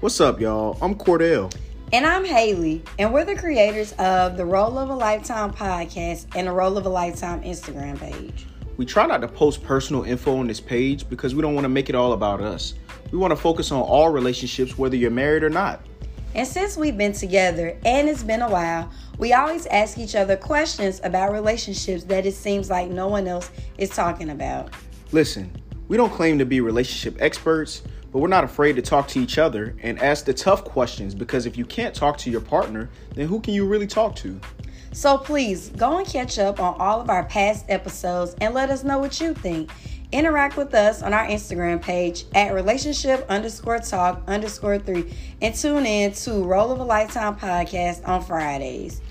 What's up, y'all? I'm Cordell. And I'm Haley, and we're the creators of the Role of a Lifetime podcast and the Role of a Lifetime Instagram page. We try not to post personal info on this page because we don't want to make it all about us. We want to focus on all relationships, whether you're married or not. And since we've been together and it's been a while, we always ask each other questions about relationships that it seems like no one else is talking about. Listen, we don't claim to be relationship experts, but we're not afraid to talk to each other and ask the tough questions because if you can't talk to your partner, then who can you really talk to? So please go and catch up on all of our past episodes and let us know what you think. Interact with us on our Instagram page at relationship underscore talk underscore three and tune in to Role of a Lifetime podcast on Fridays.